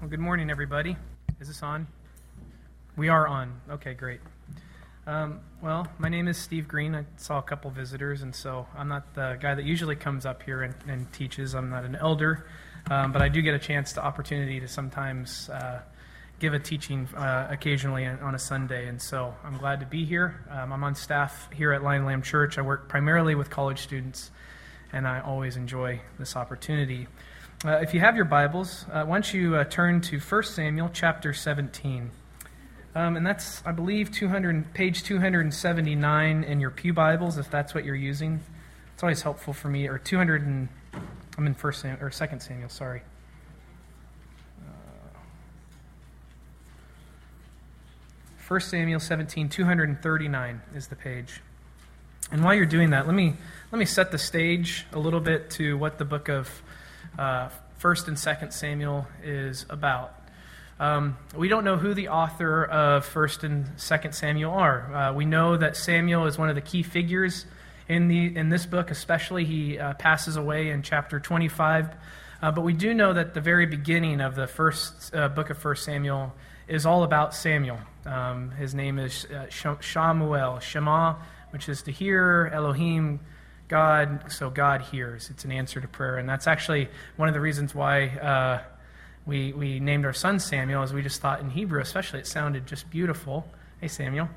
Well, good morning, everybody. Is this on? We are on. Okay, great. Um, well, my name is Steve Green. I saw a couple visitors, and so I'm not the guy that usually comes up here and, and teaches. I'm not an elder, um, but I do get a chance to opportunity to sometimes uh, give a teaching uh, occasionally on a Sunday, and so I'm glad to be here. Um, I'm on staff here at Lion Lamb Church. I work primarily with college students, and I always enjoy this opportunity. Uh, if you have your Bibles, uh, why don't you uh, turn to 1 Samuel chapter 17. Um, and that's, I believe, 200, page 279 in your Pew Bibles, if that's what you're using. It's always helpful for me. Or 200 and, I'm in First Sam, or 2 Samuel, sorry. Uh, 1 Samuel 17, 239 is the page. And while you're doing that, let me, let me set the stage a little bit to what the book of First and Second Samuel is about. Um, we don't know who the author of First and Second Samuel are. Uh, we know that Samuel is one of the key figures in the in this book, especially. He uh, passes away in chapter 25, uh, but we do know that the very beginning of the first uh, book of First Samuel is all about Samuel. Um, his name is uh, Shamuel, Shema, which is to hear Elohim God, so God hears. It's an answer to prayer. And that's actually one of the reasons why uh, we, we named our son Samuel, as we just thought in Hebrew, especially, it sounded just beautiful. Hey, Samuel.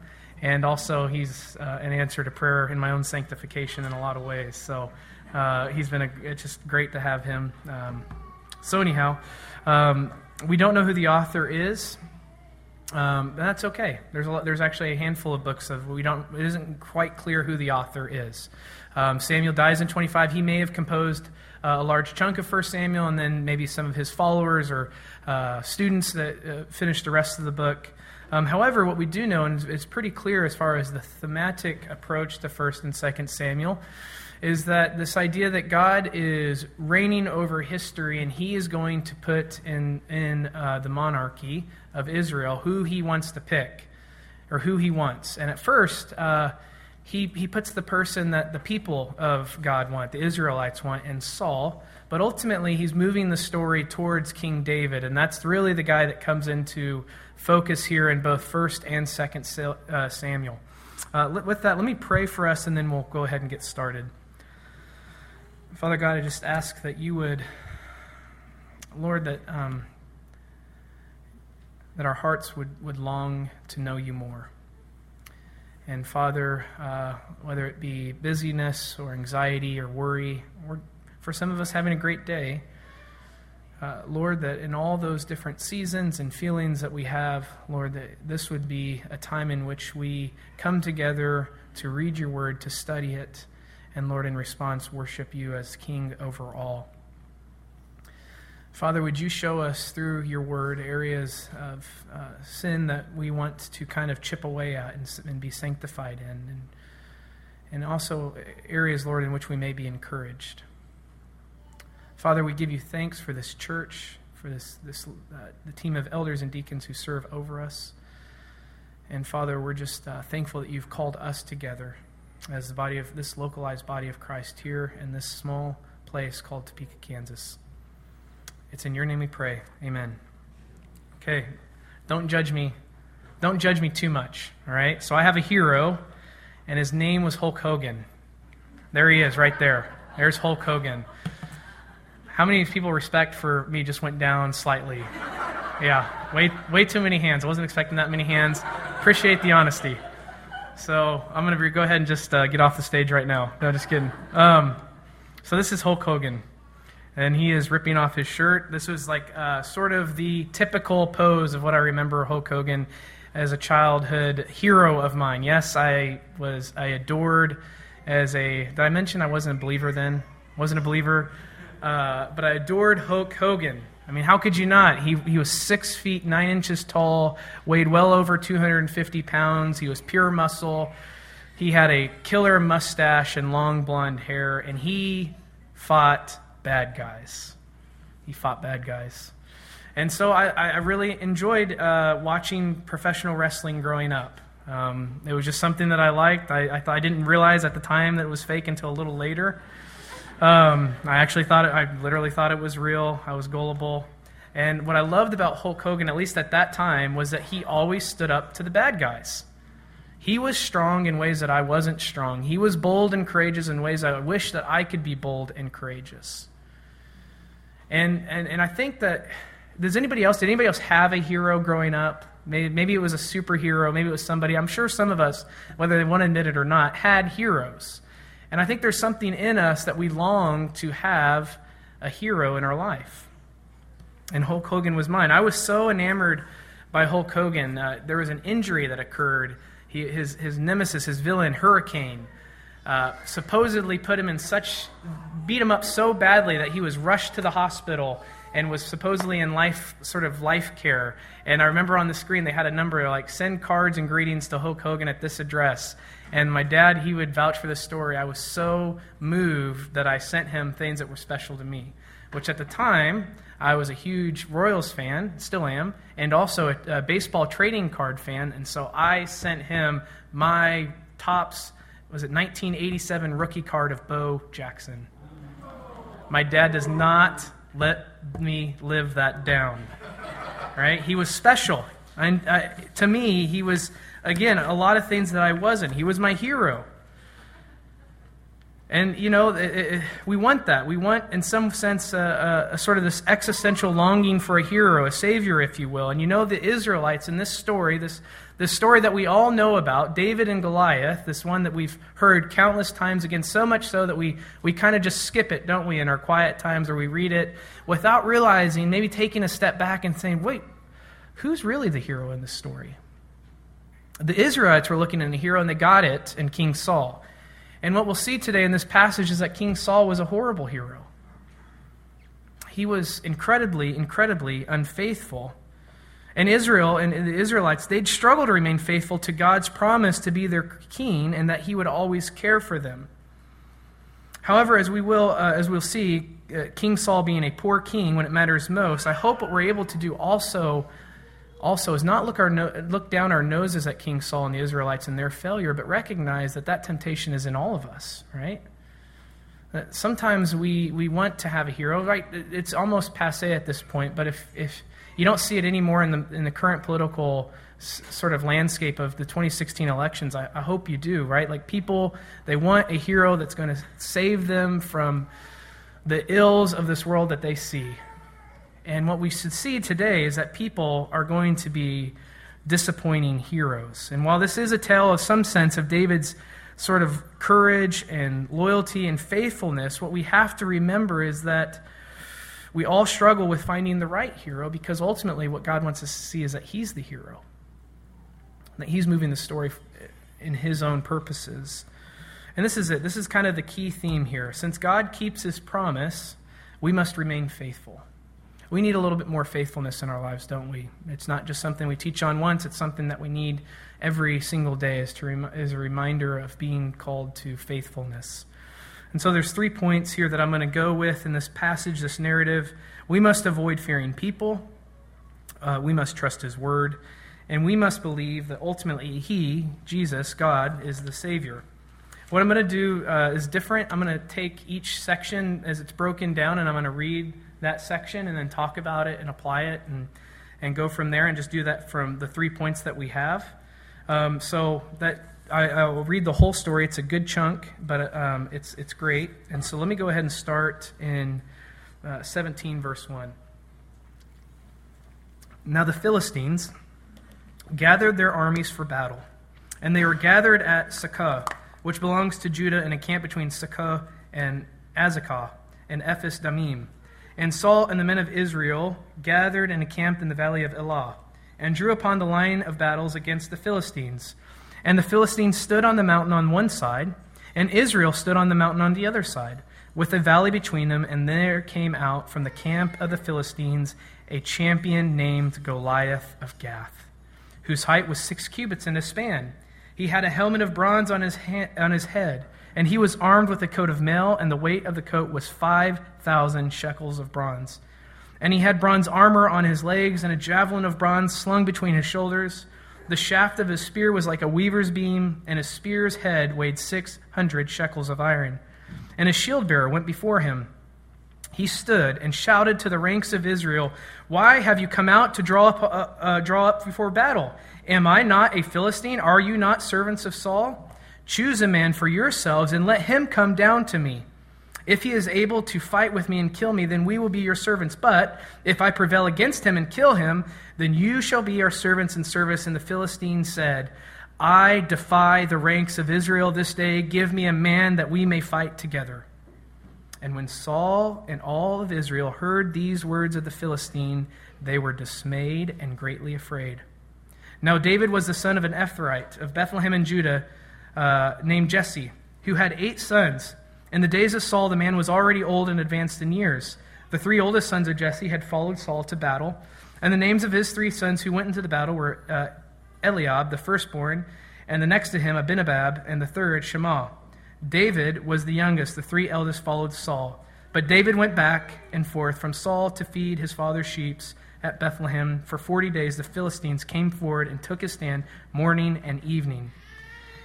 And also, he's uh, an answer to prayer in my own sanctification in a lot of ways. So uh, he's been a, it's just great to have him. Um, so, anyhow, um, we don't know who the author is. Um, that's okay. There's, a, there's actually a handful of books of we don't. It isn't quite clear who the author is. Um, Samuel dies in 25. He may have composed uh, a large chunk of 1 Samuel, and then maybe some of his followers or uh, students that uh, finished the rest of the book. Um, however, what we do know, and it's pretty clear as far as the thematic approach to 1st and 2nd Samuel, is that this idea that God is reigning over history and he is going to put in, in uh, the monarchy of Israel who he wants to pick or who he wants. And at first, uh, he, he puts the person that the people of God want, the Israelites want, in Saul. But ultimately, he's moving the story towards King David, and that's really the guy that comes into focus here in both 1st and 2nd uh, Samuel. Uh, with that, let me pray for us, and then we'll go ahead and get started. Father God, I just ask that you would, Lord, that, um, that our hearts would, would long to know you more. And Father, uh, whether it be busyness or anxiety or worry, or for some of us having a great day, uh, Lord, that in all those different seasons and feelings that we have, Lord, that this would be a time in which we come together to read your word, to study it, and Lord, in response, worship you as King over all. Father, would you show us through your word areas of uh, sin that we want to kind of chip away at and, and be sanctified in? And, and also areas, Lord, in which we may be encouraged. Father, we give you thanks for this church, for this, this uh, the team of elders and deacons who serve over us. And Father, we're just uh, thankful that you've called us together as the body of this localized body of Christ here in this small place called Topeka, Kansas. It's in your name we pray. Amen. Okay, don't judge me. Don't judge me too much, all right? So I have a hero, and his name was Hulk Hogan. There he is, right there. There's Hulk Hogan. How many people respect for me just went down slightly? Yeah, way, way too many hands. I wasn't expecting that many hands. Appreciate the honesty. So I'm going to go ahead and just uh, get off the stage right now. No, just kidding. Um, so this is Hulk Hogan and he is ripping off his shirt. This was like uh, sort of the typical pose of what I remember Hulk Hogan as a childhood hero of mine. Yes, I was I adored as a. Did I mention I wasn't a believer then? Wasn't a believer, uh, but I adored Hulk Hogan. I mean, how could you not? He, he was six feet nine inches tall, weighed well over 250 pounds. He was pure muscle. He had a killer mustache and long blonde hair, and he fought bad guys. He fought bad guys. And so I, I really enjoyed uh, watching professional wrestling growing up. Um, it was just something that I liked. I, I, I, didn't realize at the time that it was fake until a little later. Um, I actually thought it, I literally thought it was real. I was gullible. And what I loved about Hulk Hogan, at least at that time, was that he always stood up to the bad guys. He was strong in ways that I wasn't strong. He was bold and courageous in ways I wish that I could be bold and courageous. And, and, and I think that, does anybody else, did anybody else have a hero growing up? Maybe, maybe it was a superhero, maybe it was somebody. I'm sure some of us, whether they want to admit it or not, had heroes. And I think there's something in us that we long to have a hero in our life and Hulk Hogan was mine. I was so enamored by Hulk Hogan. Uh, there was an injury that occurred. He, his, his nemesis, his villain, Hurricane, uh, supposedly put him in such, beat him up so badly that he was rushed to the hospital and was supposedly in life, sort of life care. And I remember on the screen they had a number like, send cards and greetings to Hulk Hogan at this address. And my dad, he would vouch for the story. I was so moved that I sent him things that were special to me, which at the time, I was a huge Royals fan, still am, and also a, a baseball trading card fan. And so I sent him my Topps, was it 1987 rookie card of Bo Jackson. My dad does not let me live that down. Right? He was special. And uh, to me, he was, again, a lot of things that I wasn't. He was my hero. And, you know, it, it, we want that. We want, in some sense, a, a, a, sort of this existential longing for a hero, a savior, if you will. And you know, the Israelites in this story, this, this story that we all know about, David and Goliath, this one that we've heard countless times again, so much so that we, we kind of just skip it, don't we, in our quiet times or we read it without realizing, maybe taking a step back and saying, wait, who's really the hero in this story? The Israelites were looking at a hero and they got it in King Saul. And what we'll see today in this passage is that King Saul was a horrible hero. He was incredibly, incredibly unfaithful. And Israel and the Israelites, they'd struggle to remain faithful to God's promise to be their king and that he would always care for them. However, as we will, uh, as we'll see, uh, King Saul being a poor king when it matters most, I hope what we're able to do also also is not look, our no, look down our noses at King Saul and the Israelites and their failure, but recognize that that temptation is in all of us, right? That sometimes we, we want to have a hero, right? It's almost passe at this point, but if, if you don't see it anymore in the, in the current political s- sort of landscape of the 2016 elections, I, I hope you do, right? Like people, they want a hero that's going to save them from the ills of this world that they see, and what we should see today is that people are going to be disappointing heroes. And while this is a tale of some sense of David's sort of courage and loyalty and faithfulness, what we have to remember is that we all struggle with finding the right hero because ultimately what God wants us to see is that He's the hero, that He's moving the story in His own purposes. And this is it. This is kind of the key theme here. Since God keeps His promise, we must remain faithful we need a little bit more faithfulness in our lives, don't we? It's not just something we teach on once, it's something that we need every single day as, to rem- as a reminder of being called to faithfulness. And so there's three points here that I'm going to go with in this passage, this narrative. We must avoid fearing people, uh, we must trust His word, and we must believe that ultimately He, Jesus, God, is the Savior. What I'm going to do uh, is different. I'm going to take each section as it's broken down, and I'm going to read that section and then talk about it and apply it and, and go from there and just do that from the three points that we have. Um, so that I, I, will read the whole story. It's a good chunk, but um, it's, it's great. And so let me go ahead and start in uh, 17, verse 1. Now the Philistines gathered their armies for battle, and they were gathered at Socoh, which belongs to Judah, in a camp between Socoh and Azekah and Ephes Dammim. And Saul and the men of Israel gathered and encamped in the valley of Elah, and drew upon the line of battles against the Philistines. And the Philistines stood on the mountain on one side, and Israel stood on the mountain on the other side, with a valley between them. And there came out from the camp of the Philistines a champion named Goliath of Gath, whose height was six cubits and a span. He had a helmet of bronze on his, ha- on his head and he was armed with a coat of mail, and the weight of the coat was 5,000 shekels of bronze. And he had bronze armor on his legs, and a javelin of bronze slung between his shoulders. The shaft of his spear was like a weaver's beam, and his spear's head weighed 600 shekels of iron. And a shield bearer went before him. he stood and shouted to the ranks of Israel, Why have you come out to draw up, uh, uh, draw up before battle? Am I not a Philistine? Are you not servants of Saul? Choose a man for yourselves and let him come down to me. If he is able to fight with me and kill me, then we will be your servants. But if I prevail against him and kill him, then you shall be our servants in service. And the Philistine said, I defy the ranks of Israel this day. Give me a man that we may fight together. And when Saul and all of Israel heard these words of the Philistine, they were dismayed and greatly afraid. Now, David was the son of an Ephrathite of Bethlehem in Judah uh, named Jesse, who had eight sons. In the days of Saul, the man was already old and advanced in years. The three oldest sons of Jesse had followed Saul to battle, and the names of his three sons who went into the battle were uh, Eliab, the firstborn, and the next to him Abinadab, and the third Shammah. David was the youngest. The three eldest followed Saul. But David went back and forth from Saul to feed his father's sheep at Bethlehem. For forty days the Philistines came forward and took his stand morning and evening.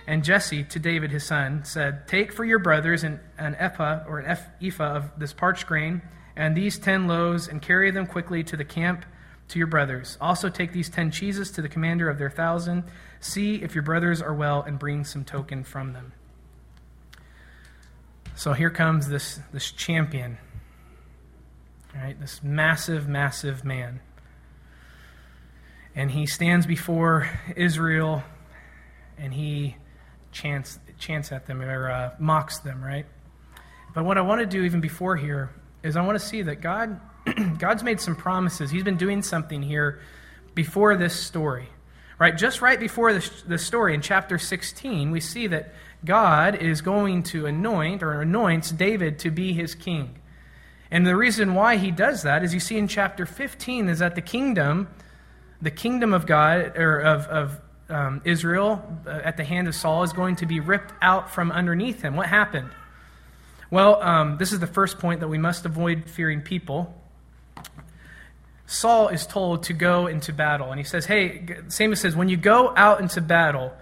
And Jesse to David his son said, Take for your brothers an, an ephah or an ephah of this parched grain, and these ten loaves, and carry them quickly to the camp to your brothers. Also take these ten cheeses to the commander of their thousand. See if your brothers are well, and bring some token from them. So here comes this, this champion, right? This massive, massive man. And he stands before Israel and he chants, chants at them or uh, mocks them, right? But what I want to do even before here is I want to see that God, God's made some promises. He's been doing something here before this story. Right, just right before the, the story in chapter 16, we see that God is going to anoint or anoints David to be his king. And the reason why he does that, as you see in chapter 15, is that the kingdom, the kingdom of God, or of, of um, Israel uh, at the hand of Saul, is going to be ripped out from underneath him. What happened? Well, um, this is the first point that we must avoid fearing people. Saul is told to go into battle. And he says, Hey, Samuel says, when you go out into battle,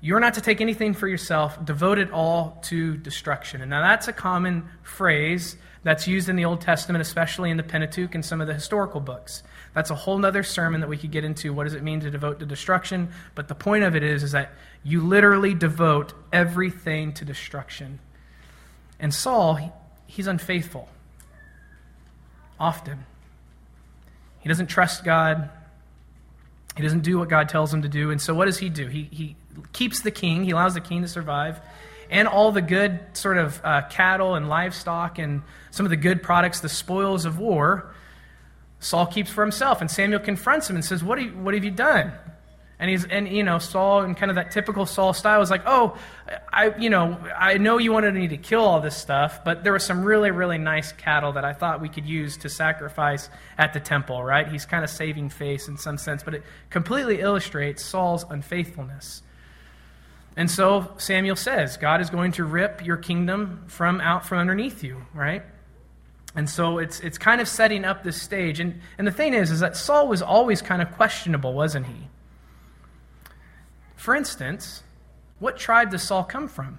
you're not to take anything for yourself, devote it all to destruction. And now that's a common phrase that's used in the Old Testament, especially in the Pentateuch and some of the historical books. That's a whole other sermon that we could get into. What does it mean to devote to destruction? But the point of it is, is that you literally devote everything to destruction. And Saul, he's unfaithful. Often. He doesn't trust God. He doesn't do what God tells him to do. And so what does he do? He, he keeps the king, he allows the king to survive, and all the good sort of uh, cattle and livestock and some of the good products, the spoils of war, Saul keeps for himself. And Samuel confronts him and says, What, you, what have you done? And he's and you know Saul in kind of that typical Saul style is like, oh, I you know I know you wanted me to kill all this stuff, but there was some really really nice cattle that I thought we could use to sacrifice at the temple. Right? He's kind of saving face in some sense, but it completely illustrates Saul's unfaithfulness. And so Samuel says, God is going to rip your kingdom from out from underneath you, right? And so it's, it's kind of setting up this stage. And, and the thing is, is that Saul was always kind of questionable, wasn't he? For instance, what tribe does Saul come from?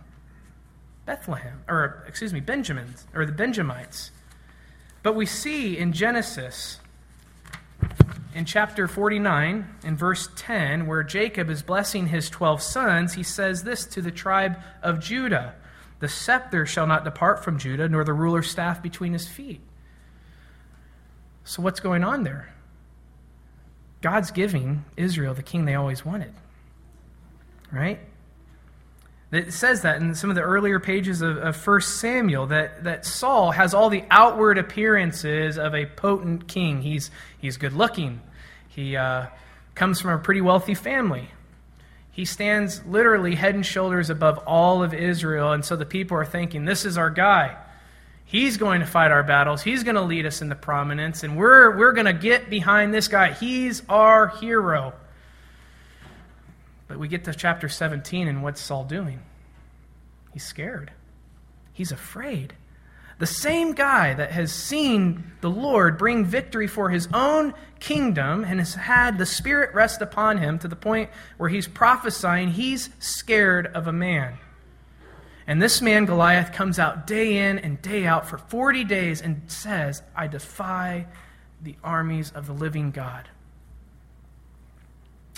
Bethlehem, or excuse me, Benjamin, or the Benjamites. But we see in Genesis in chapter 49, in verse 10, where Jacob is blessing his 12 sons, he says this to the tribe of Judah The scepter shall not depart from Judah, nor the ruler's staff between his feet. So, what's going on there? God's giving Israel the king they always wanted. Right? It says that in some of the earlier pages of, of 1 Samuel that, that Saul has all the outward appearances of a potent king. He's, he's good looking, he uh, comes from a pretty wealthy family. He stands literally head and shoulders above all of Israel, and so the people are thinking, This is our guy. He's going to fight our battles. He's going to lead us into prominence, and we're, we're going to get behind this guy. He's our hero. But we get to chapter 17, and what's Saul doing? He's scared. He's afraid. The same guy that has seen the Lord bring victory for his own kingdom and has had the Spirit rest upon him to the point where he's prophesying, he's scared of a man. And this man, Goliath, comes out day in and day out for 40 days and says, I defy the armies of the living God.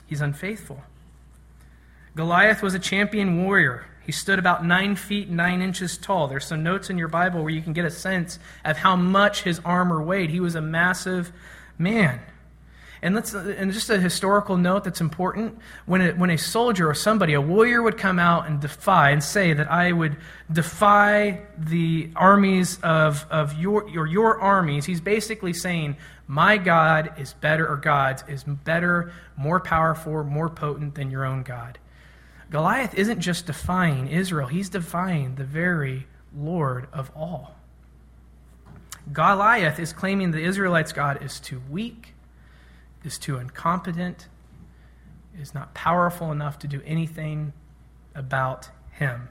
He's unfaithful. Goliath was a champion warrior. He stood about nine feet nine inches tall. There's some notes in your Bible where you can get a sense of how much his armor weighed. He was a massive man. And, let's, and just a historical note that's important when, it, when a soldier or somebody, a warrior, would come out and defy and say that I would defy the armies of, of your, your, your armies, he's basically saying, My God is better, or God's is better, more powerful, more potent than your own God. Goliath isn't just defying Israel, he's defying the very Lord of all. Goliath is claiming the Israelites' God is too weak is too incompetent, is not powerful enough to do anything about him.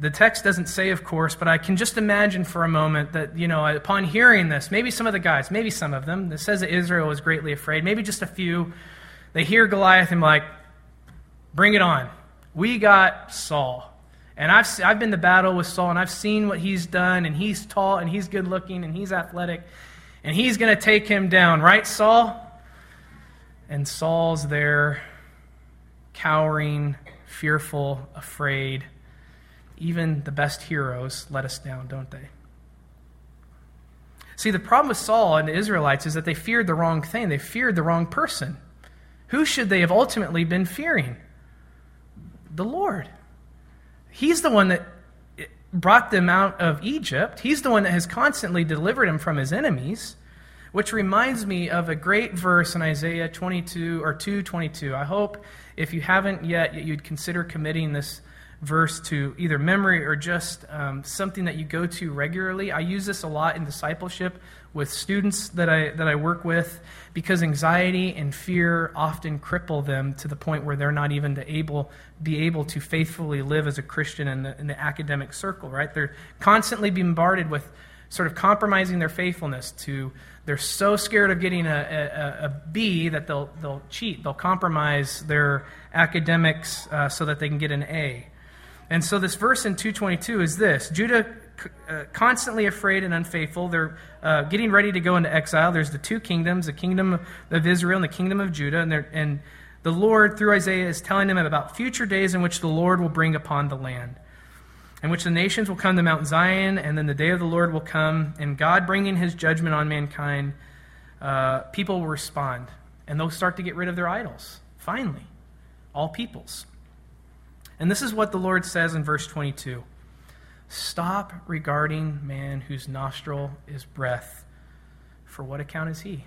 The text doesn't say, of course, but I can just imagine for a moment that, you know, upon hearing this, maybe some of the guys, maybe some of them, it says that Israel was greatly afraid, maybe just a few, they hear Goliath and like, bring it on. We got Saul. And I've, I've been to battle with Saul, and I've seen what he's done, and he's tall, and he's good looking, and he's athletic, and he's going to take him down, right, Saul? And Saul's there, cowering, fearful, afraid. Even the best heroes let us down, don't they? See, the problem with Saul and the Israelites is that they feared the wrong thing. They feared the wrong person. Who should they have ultimately been fearing? The Lord. He's the one that brought them out of Egypt. He's the one that has constantly delivered him from his enemies, which reminds me of a great verse in Isaiah 22 or 222. I hope if you haven't yet, you'd consider committing this verse to either memory or just um, something that you go to regularly. I use this a lot in discipleship with students that I, that I work with because anxiety and fear often cripple them to the point where they're not even to able, be able to faithfully live as a Christian in the, in the academic circle, right? They're constantly bombarded with sort of compromising their faithfulness to they're so scared of getting a, a, a B that they'll, they'll cheat. They'll compromise their academics uh, so that they can get an A. And so this verse in 222 is this Judah uh, constantly afraid and unfaithful. They're uh, getting ready to go into exile. There's the two kingdoms, the kingdom of Israel and the kingdom of Judah. And, and the Lord, through Isaiah, is telling them about future days in which the Lord will bring upon the land, in which the nations will come to Mount Zion, and then the day of the Lord will come, and God bringing his judgment on mankind, uh, people will respond, and they'll start to get rid of their idols, finally, all peoples. And this is what the Lord says in verse 22 Stop regarding man whose nostril is breath. For what account is he?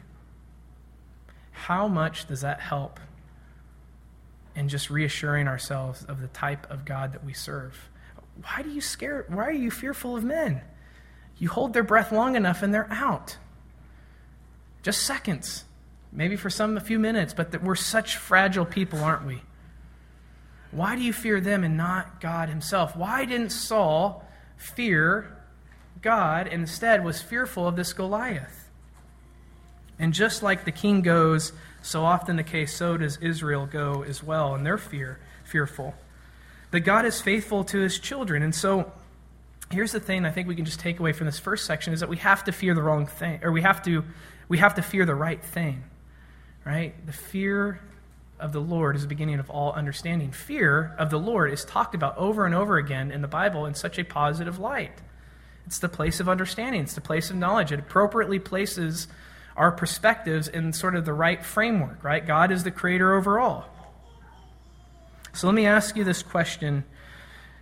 How much does that help in just reassuring ourselves of the type of God that we serve? Why do you scare why are you fearful of men? You hold their breath long enough and they're out. Just seconds. Maybe for some a few minutes, but we're such fragile people, aren't we? Why do you fear them and not God Himself? Why didn't Saul fear God instead was fearful of this Goliath? And just like the king goes, so often the case, so does Israel go as well, and they're fear, fearful. But God is faithful to His children. And so here's the thing I think we can just take away from this first section is that we have to fear the wrong thing, or we have to, we have to fear the right thing. Right? The fear of the Lord is the beginning of all understanding. Fear of the Lord is talked about over and over again in the Bible in such a positive light. It's the place of understanding, it's the place of knowledge. It appropriately places our perspectives in sort of the right framework, right? God is the creator over all. So let me ask you this question.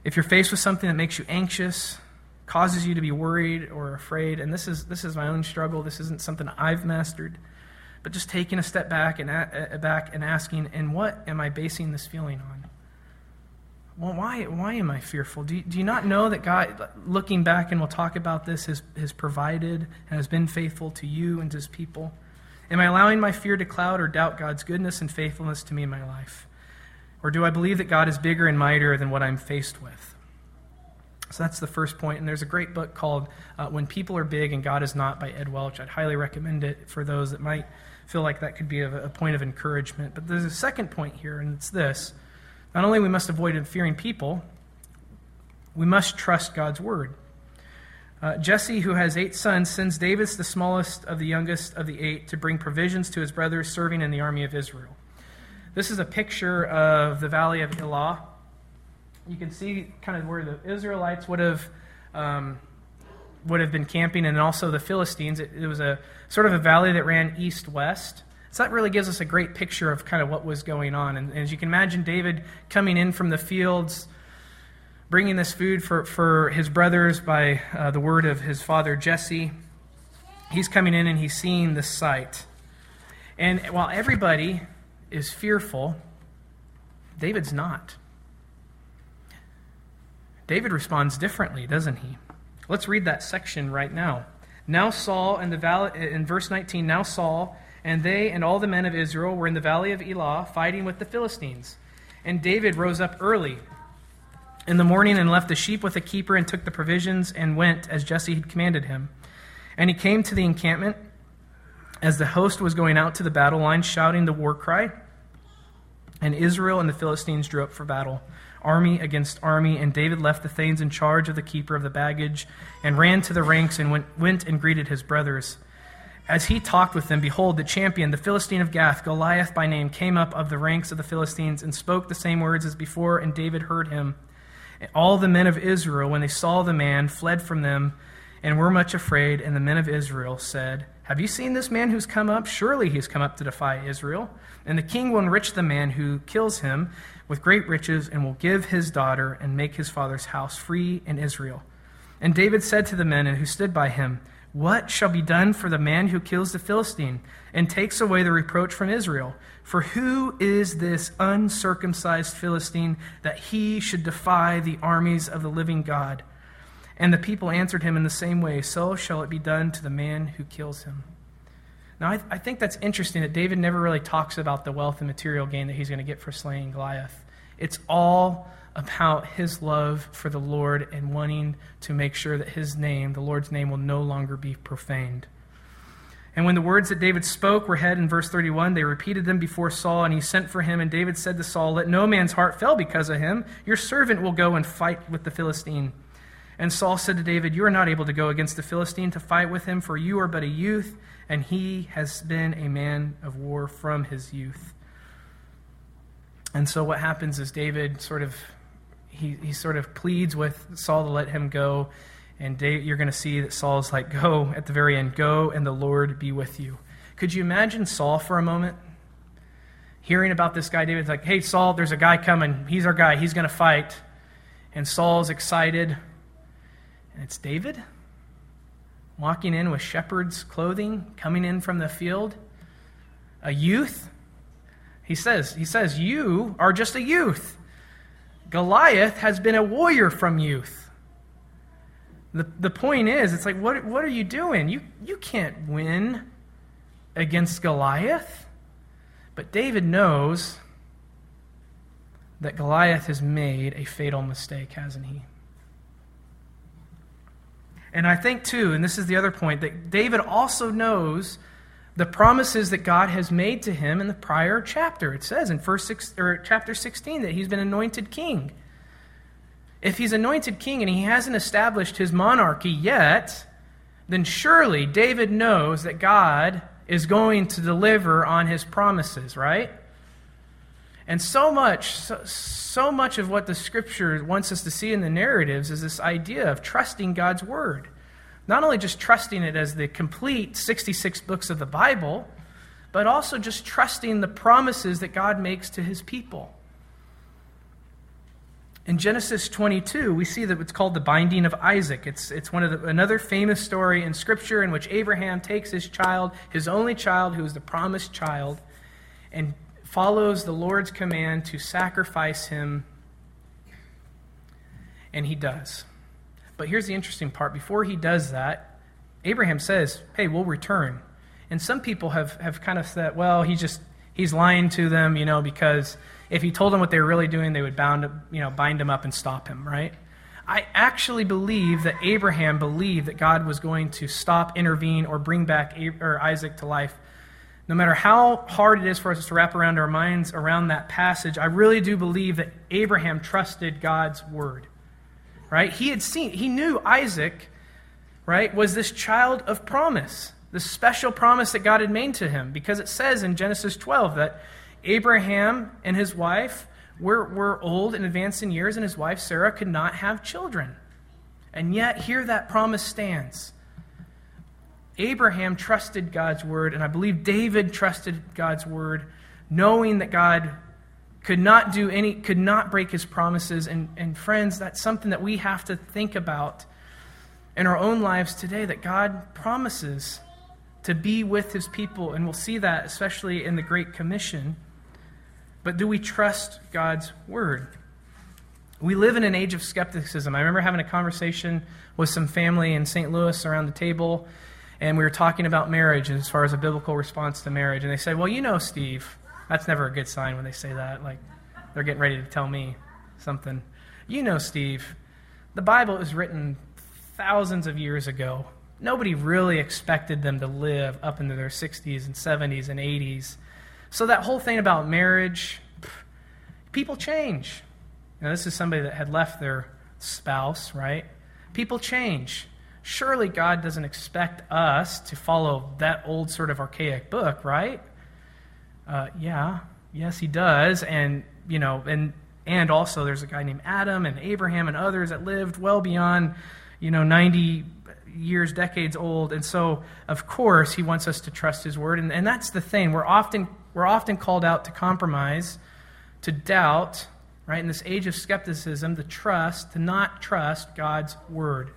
If you're faced with something that makes you anxious, causes you to be worried or afraid, and this is, this is my own struggle, this isn't something I've mastered but just taking a step back and, uh, back and asking, and what am I basing this feeling on? Well, why, why am I fearful? Do you, do you not know that God, looking back, and we'll talk about this, has, has provided and has been faithful to you and to his people? Am I allowing my fear to cloud or doubt God's goodness and faithfulness to me in my life? Or do I believe that God is bigger and mightier than what I'm faced with? So that's the first point. And there's a great book called uh, When People Are Big and God Is Not by Ed Welch. I'd highly recommend it for those that might feel like that could be a, a point of encouragement. But there's a second point here, and it's this. Not only we must avoid fearing people, We must trust God's word. Uh, Jesse, who has eight sons, sends David, the smallest of the youngest of the eight, to bring provisions to his brothers serving in the army of Israel. This is a picture of the valley of Elah. You can see kind of where the Israelites would have um, would have been camping, and also the Philistines. It, it was a sort of a valley that ran east-west. So that really gives us a great picture of kind of what was going on. And, and as you can imagine, David coming in from the fields, bringing this food for, for his brothers by uh, the word of his father Jesse. He's coming in and he's seeing this sight. And while everybody is fearful, David's not. David responds differently, doesn't he? Let's read that section right now. Now Saul and the valley in verse 19, now Saul and they and all the men of Israel were in the valley of Elah fighting with the Philistines. And David rose up early in the morning and left the sheep with the keeper and took the provisions and went as Jesse had commanded him. And he came to the encampment as the host was going out to the battle line, shouting the war cry. And Israel and the Philistines drew up for battle, army against army. And David left the thanes in charge of the keeper of the baggage and ran to the ranks and went, went and greeted his brothers. As he talked with them, behold, the champion, the Philistine of Gath, Goliath by name, came up of the ranks of the Philistines and spoke the same words as before, and David heard him. And All the men of Israel, when they saw the man, fled from them and were much afraid. And the men of Israel said, Have you seen this man who's come up? Surely he's come up to defy Israel. And the king will enrich the man who kills him with great riches and will give his daughter and make his father's house free in Israel. And David said to the men who stood by him, What shall be done for the man who kills the Philistine and takes away the reproach from Israel? For who is this uncircumcised Philistine that he should defy the armies of the living God? And the people answered him in the same way So shall it be done to the man who kills him. Now, I, I think that's interesting that David never really talks about the wealth and material gain that he's going to get for slaying Goliath. It's all about his love for the Lord and wanting to make sure that his name, the Lord's name, will no longer be profaned. And when the words that David spoke were heard in verse 31, they repeated them before Saul, and he sent for him. And David said to Saul, Let no man's heart fail because of him. Your servant will go and fight with the Philistine. And Saul said to David, You are not able to go against the Philistine to fight with him, for you are but a youth, and he has been a man of war from his youth. And so what happens is David sort of he, he sort of pleads with Saul to let him go. And David, you're going to see that Saul's like, Go at the very end, go and the Lord be with you. Could you imagine Saul for a moment? Hearing about this guy, David's like, Hey, Saul, there's a guy coming. He's our guy. He's going to fight. And Saul's excited. And it's David walking in with shepherd's clothing, coming in from the field. A youth. He says, he says, You are just a youth. Goliath has been a warrior from youth. The, the point is, it's like, what, what are you doing? You, you can't win against Goliath. But David knows that Goliath has made a fatal mistake, hasn't he? And I think, too, and this is the other point, that David also knows the promises that God has made to him in the prior chapter. It says in first six, or chapter 16 that he's been anointed king. If he's anointed king and he hasn't established his monarchy yet, then surely David knows that God is going to deliver on his promises, right? And so much, so, so, much of what the scripture wants us to see in the narratives is this idea of trusting God's word. Not only just trusting it as the complete 66 books of the Bible, but also just trusting the promises that God makes to his people. In Genesis 22, we see that it's called the binding of Isaac. It's, it's one of the, another famous story in Scripture in which Abraham takes his child, his only child, who is the promised child, and follows the Lord's command to sacrifice him, and he does. But here's the interesting part. Before he does that, Abraham says, Hey, we'll return. And some people have, have kind of said, Well, he just, he's lying to them, you know, because if he told them what they were really doing, they would bound, you know, bind him up and stop him, right? I actually believe that Abraham believed that God was going to stop, intervene, or bring back Isaac to life. No matter how hard it is for us to wrap around our minds around that passage, I really do believe that Abraham trusted God's word. right? He had seen, he knew Isaac, right, was this child of promise, the special promise that God had made to him, because it says in Genesis 12 that Abraham and his wife were, were old and advanced in years, and his wife Sarah could not have children. And yet, here that promise stands. Abraham trusted God's word, and I believe David trusted God's word, knowing that God could not do any, could not break his promises. And, and friends, that's something that we have to think about in our own lives today that God promises to be with his people. And we'll see that especially in the Great Commission. But do we trust God's word? We live in an age of skepticism. I remember having a conversation with some family in St. Louis around the table, and we were talking about marriage as far as a biblical response to marriage. And they said, Well, you know, Steve, that's never a good sign when they say that. Like they're getting ready to tell me something. You know, Steve, the Bible was written thousands of years ago. Nobody really expected them to live up into their 60s and 70s and 80s. So that whole thing about marriage, people change. Now, this is somebody that had left their spouse, right? People change. Surely God doesn't expect us to follow that old sort of archaic book, right? Uh, yeah, yes, he does. And, you know, and, and also there's a guy named Adam and Abraham and others that lived well beyond, you know, 90 years, decades old. And so, of course, he wants us to trust his word. And, and that's the thing. We're often, we're often called out to compromise, to doubt, right? In this age of skepticism, to trust, to not trust God's word.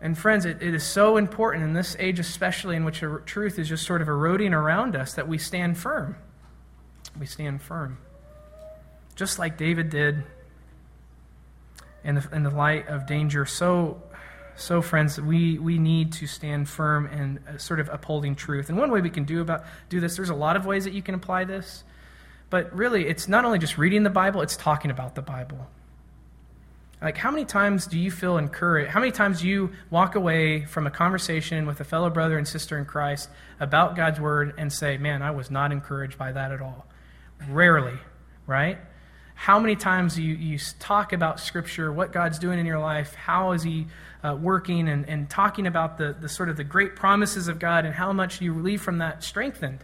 And friends, it, it is so important in this age, especially in which truth is just sort of eroding around us, that we stand firm. We stand firm. Just like David did in the, in the light of danger. So, so friends, we, we need to stand firm in uh, sort of upholding truth. And one way we can do, about, do this, there's a lot of ways that you can apply this. But really, it's not only just reading the Bible, it's talking about the Bible. Like, how many times do you feel encouraged? How many times do you walk away from a conversation with a fellow brother and sister in Christ about God's word and say, man, I was not encouraged by that at all? Rarely, right? How many times you, you talk about Scripture, what God's doing in your life, how is He uh, working, and, and talking about the, the sort of the great promises of God and how much you leave from that strengthened?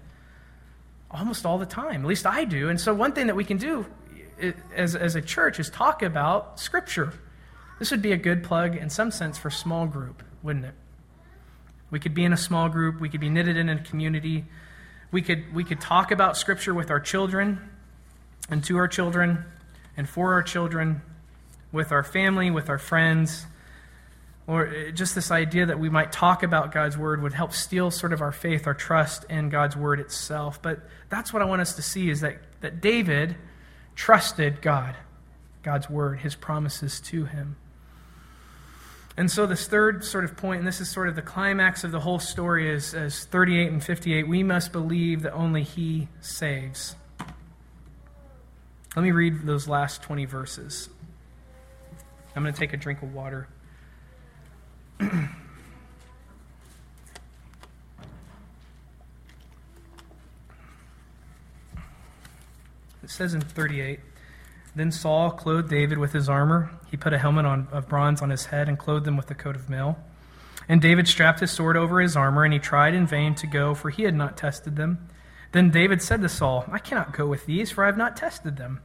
Almost all the time. At least I do. And so, one thing that we can do as, as a church is talk about Scripture. This would be a good plug, in some sense, for small group, wouldn't it? We could be in a small group. We could be knitted in a community. We could, we could talk about Scripture with our children and to our children and for our children, with our family, with our friends. Or uh, just this idea that we might talk about God's Word would help steel sort of our faith, our trust in God's Word itself. But that's what I want us to see is that, that David trusted God, God's word, his promises to him. And so, this third sort of point, and this is sort of the climax of the whole story, is as 38 and 58 we must believe that only He saves. Let me read those last 20 verses. I'm going to take a drink of water. It says in 38 Then Saul clothed David with his armor. He put a helmet on, of bronze on his head and clothed him with a coat of mail. And David strapped his sword over his armor, and he tried in vain to go, for he had not tested them. Then David said to Saul, I cannot go with these, for I have not tested them.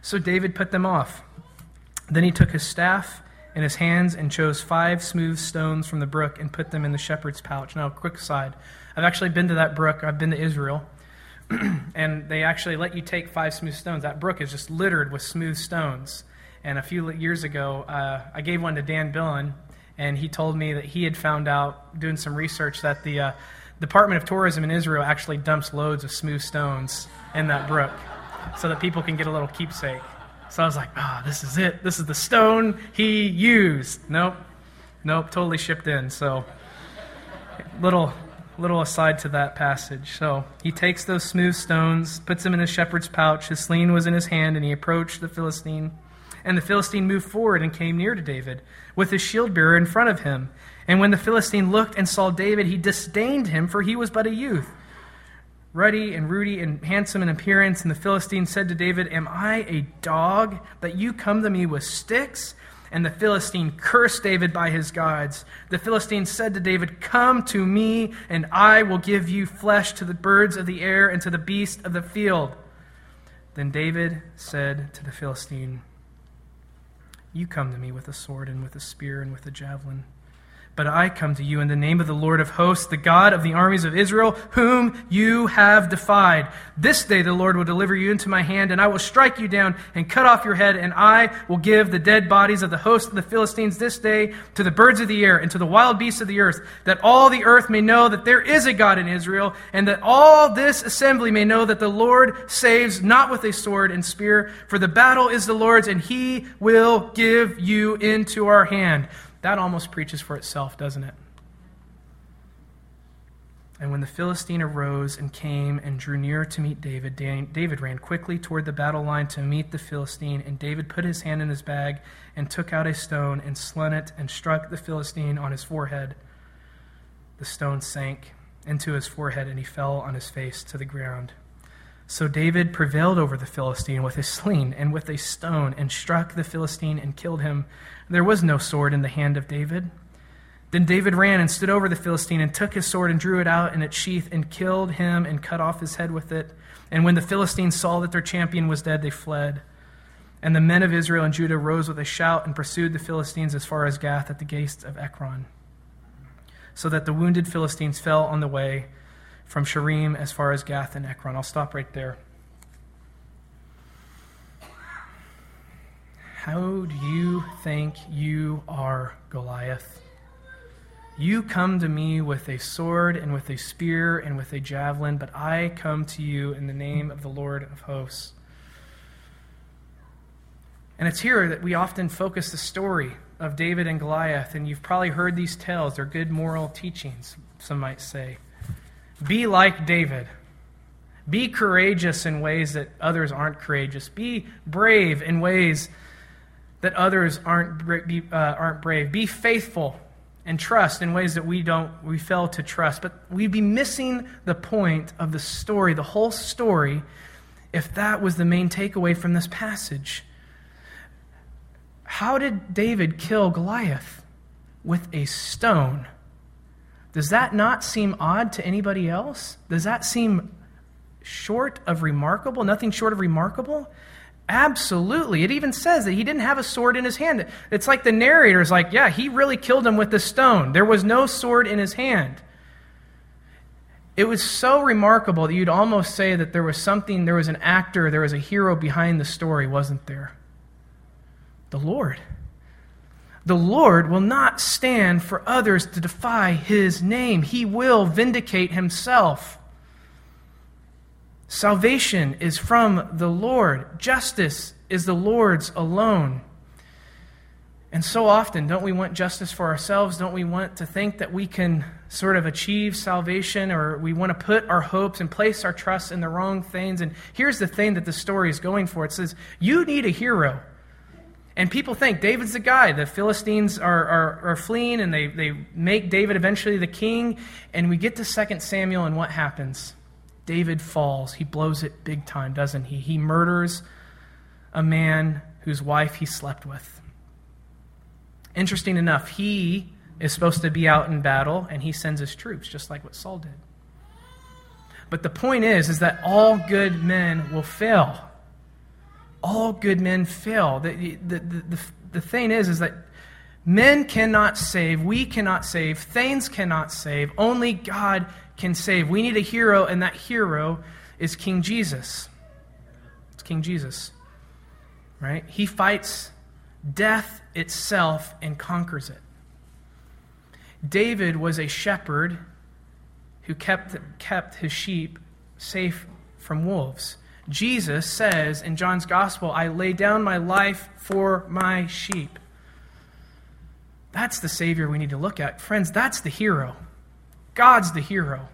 So David put them off. Then he took his staff in his hands and chose five smooth stones from the brook and put them in the shepherd's pouch. Now, quick side. I've actually been to that brook. I've been to Israel. and they actually let you take five smooth stones. That brook is just littered with smooth stones. And a few years ago, uh, I gave one to Dan Billen, and he told me that he had found out, doing some research, that the uh, Department of Tourism in Israel actually dumps loads of smooth stones in that brook so that people can get a little keepsake. So I was like, ah, oh, this is it. This is the stone he used. Nope. Nope, totally shipped in. So, little little aside to that passage. So he takes those smooth stones, puts them in his shepherd's pouch. His sling was in his hand, and he approached the Philistine. And the Philistine moved forward and came near to David, with his shield bearer in front of him. And when the Philistine looked and saw David, he disdained him, for he was but a youth. ruddy and ruddy and handsome in appearance. And the Philistine said to David, Am I a dog that you come to me with sticks? And the Philistine cursed David by his gods. The Philistine said to David, Come to me, and I will give you flesh to the birds of the air and to the beasts of the field. Then David said to the Philistine, You come to me with a sword and with a spear and with a javelin. But I come to you in the name of the Lord of hosts, the God of the armies of Israel, whom you have defied. This day the Lord will deliver you into my hand, and I will strike you down and cut off your head, and I will give the dead bodies of the host of the Philistines this day to the birds of the air and to the wild beasts of the earth, that all the earth may know that there is a God in Israel, and that all this assembly may know that the Lord saves not with a sword and spear, for the battle is the Lord's, and he will give you into our hand. That almost preaches for itself, doesn't it? And when the Philistine arose and came and drew near to meet David, David ran quickly toward the battle line to meet the Philistine. And David put his hand in his bag and took out a stone and slung it and struck the Philistine on his forehead. The stone sank into his forehead and he fell on his face to the ground. So David prevailed over the Philistine with a sling and with a stone and struck the Philistine and killed him. There was no sword in the hand of David. Then David ran and stood over the Philistine and took his sword and drew it out in its sheath and killed him and cut off his head with it. And when the Philistines saw that their champion was dead, they fled. And the men of Israel and Judah rose with a shout and pursued the Philistines as far as Gath at the gates of Ekron. So that the wounded Philistines fell on the way from Shaaraim as far as Gath and Ekron. I'll stop right there. How do you think you are, Goliath? You come to me with a sword and with a spear and with a javelin, but I come to you in the name of the Lord of hosts. And it's here that we often focus the story of David and Goliath, and you've probably heard these tales. They're good moral teachings, some might say. Be like David. Be courageous in ways that others aren't courageous. Be brave in ways that others aren't, uh, aren't brave. Be faithful and trust in ways that we don't we fail to trust. But we'd be missing the point of the story, the whole story, if that was the main takeaway from this passage. How did David kill Goliath? With a stone. Does that not seem odd to anybody else? Does that seem short of remarkable? Nothing short of remarkable? Absolutely. It even says that he didn't have a sword in his hand. It's like the narrator's like, yeah, he really killed him with the stone. There was no sword in his hand. It was so remarkable that you'd almost say that there was something, there was an actor, there was a hero behind the story, wasn't there? The Lord. The Lord will not stand for others to defy his name. He will vindicate himself. Salvation is from the Lord, justice is the Lord's alone. And so often, don't we want justice for ourselves? Don't we want to think that we can sort of achieve salvation or we want to put our hopes and place our trust in the wrong things? And here's the thing that the story is going for it says, You need a hero. And people think David's the guy. The Philistines are, are, are, fleeing and they, they make David eventually the king. And we get to 2 Samuel, and what happens? David falls. He blows it big time, doesn't he? He murders a man whose wife he slept with. Interesting enough, he is supposed to be out in battle and he sends his troops, just like what Saul did. But the point is, is that all good men will fail all good men fail. The, the, the, the, thing is, is that men cannot save, we cannot save, things cannot save, only God can save. We need a hero, and that hero is King Jesus. It's King Jesus. Right? He fights death itself and conquers it. David was a shepherd who kept, kept his sheep safe from wolves. Jesus says in John's Gospel, I lay down my life for my sheep. That's the Savior we need to look at. Friends, that's the hero. God's the hero.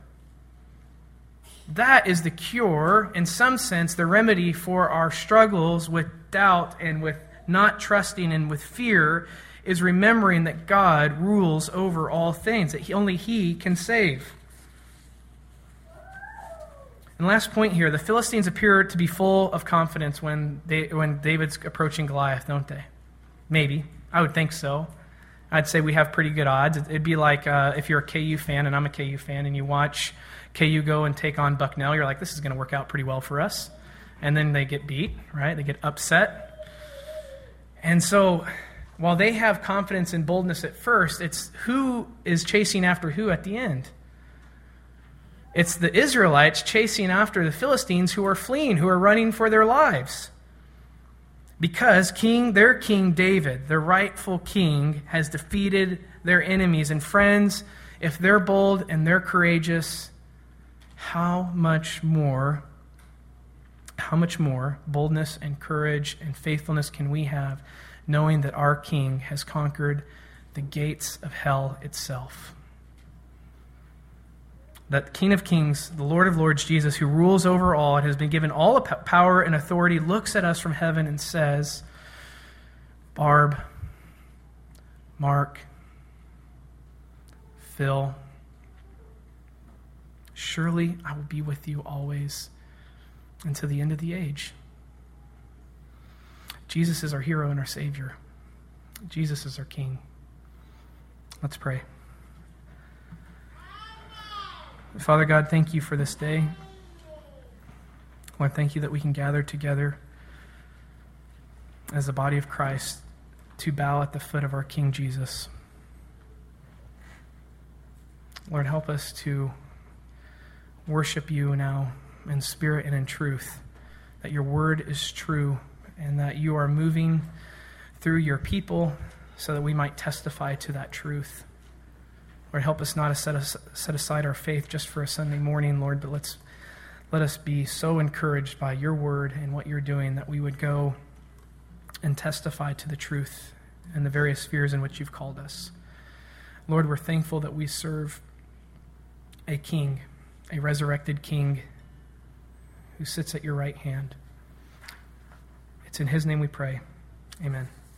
That is the cure, in some sense, the remedy for our struggles with doubt and with not trusting and with fear is remembering that God rules over all things, that only He can save. And last point here the Philistines appear to be full of confidence when, they, when David's approaching Goliath, don't they? Maybe. I would think so. I'd say we have pretty good odds. It'd be like uh, if you're a KU fan, and I'm a KU fan, and you watch KU go and take on Bucknell, you're like, this is going to work out pretty well for us. And then they get beat, right? They get upset. And so while they have confidence and boldness at first, it's who is chasing after who at the end. It's the Israelites chasing after the Philistines who are fleeing, who are running for their lives. Because King, their King David, their rightful king, has defeated their enemies. And friends, if they're bold and they're courageous, how much more, how much more boldness and courage and faithfulness can we have knowing that our King has conquered the gates of hell itself? That King of Kings, the Lord of Lords, Jesus, who rules over all and has been given all power and authority, looks at us from heaven and says, Barb, Mark, Phil, surely I will be with you always until the end of the age. Jesus is our hero and our Savior. Jesus is our King. Let's pray. Father God, thank you for this day. Lord, thank you that we can gather together as the body of Christ to bow at the foot of our King Jesus. Lord, help us to worship you now in spirit and in truth, that your word is true and that you are moving through your people so that we might testify to that truth. Lord, help us not to set, us, set aside our faith just for a Sunday morning, Lord, but let's, let us be so encouraged by your word and what you're doing that we would go and testify to the truth and the various spheres in which you've called us. Lord, we're thankful that we serve a king, a resurrected king who sits at your right hand. It's in his name we pray. Amen.